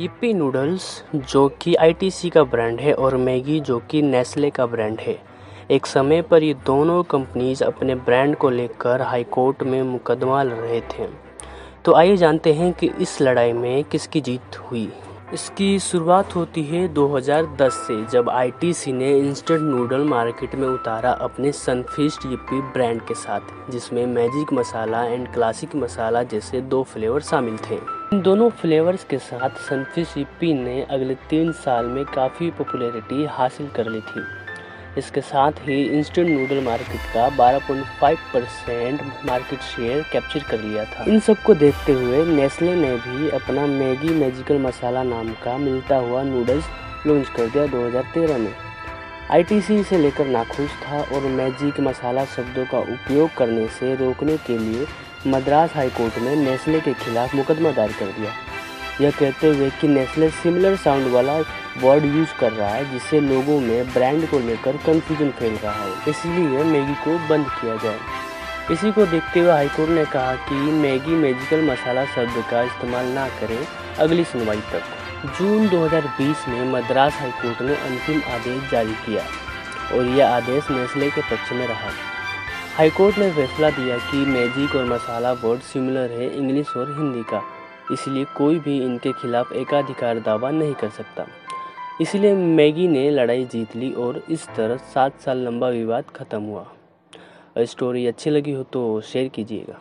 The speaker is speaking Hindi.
यिप्पी नूडल्स, जो कि आईटीसी का ब्रांड है, और मैगी, जो कि नेस्ले का ब्रांड है। एक समय पर ये दोनों कंपनीज़ अपने ब्रांड को लेकर हाईकोर्ट में मुकदमा लड़ रहे थे। तो आइए जानते हैं कि इस लड़ाई में किसकी जीत हुई। इसकी शुरुआत होती है 2010 से, जब आईटीसी ने इंस्टेंट नूडल मार्केट में उतारा अपने सनफिस्ट यिप्पी ब्रांड के साथ, जिसमें magic masala and classic masala जैसे दो फ्लेवर शामिल थे। इन दोनों फ्लेवर्स के साथ सनफिश यिप्पी ने अगले तीन साल में काफ़ी पॉपुलैरिटी हासिल कर ली थी। इसके साथ ही इंस्टेंट नूडल मार्केट का 12.5 परसेंट मार्केट शेयर कैप्चर कर लिया था। इन सबको देखते हुए नेस्ले ने भी अपना मैगी मैजिकल मसाला नाम का मिलता हुआ नूडल्स लॉन्च कर दिया 2013 में। आईटीसी इसे लेकर नाखुश था और मैजिक मसाला शब्दों का उपयोग करने से रोकने के लिए मद्रास हाईकोर्ट ने नेस्ले के खिलाफ मुकदमा दायर कर दिया। यह कहते हुए कि नेस्ले सिमिलर साउंड वाला वर्ड यूज़ कर रहा है, जिससे लोगों में ब्रांड को लेकर कंफ्यूजन फैल रहा है। इसलिए मैगी को बंद किया जाए। इसी को देखते हुए हाईकोर्ट ने कहा कि मैगी मैजिकल मसाला शब्द का इस्तेमाल ना करें अगली सुनवाई तक। जून 2020 में मद्रास हाईकोर्ट ने अंतिम आदेश जारी किया और यह आदेश नेस्ले के पक्ष में रहा। हाईकोर्ट ने फैसला दिया कि मैजिक और मसाला वर्ड सिमिलर है इंग्लिश और हिंदी का। इसलिए कोई भी इनके खिलाफ एकाधिकार दावा नहीं कर सकता। इसलिए मैगी ने लड़ाई जीत ली और इस तरह सात साल लंबा विवाद खत्म हुआ। स्टोरी अच्छी लगी हो तो शेयर कीजिएगा।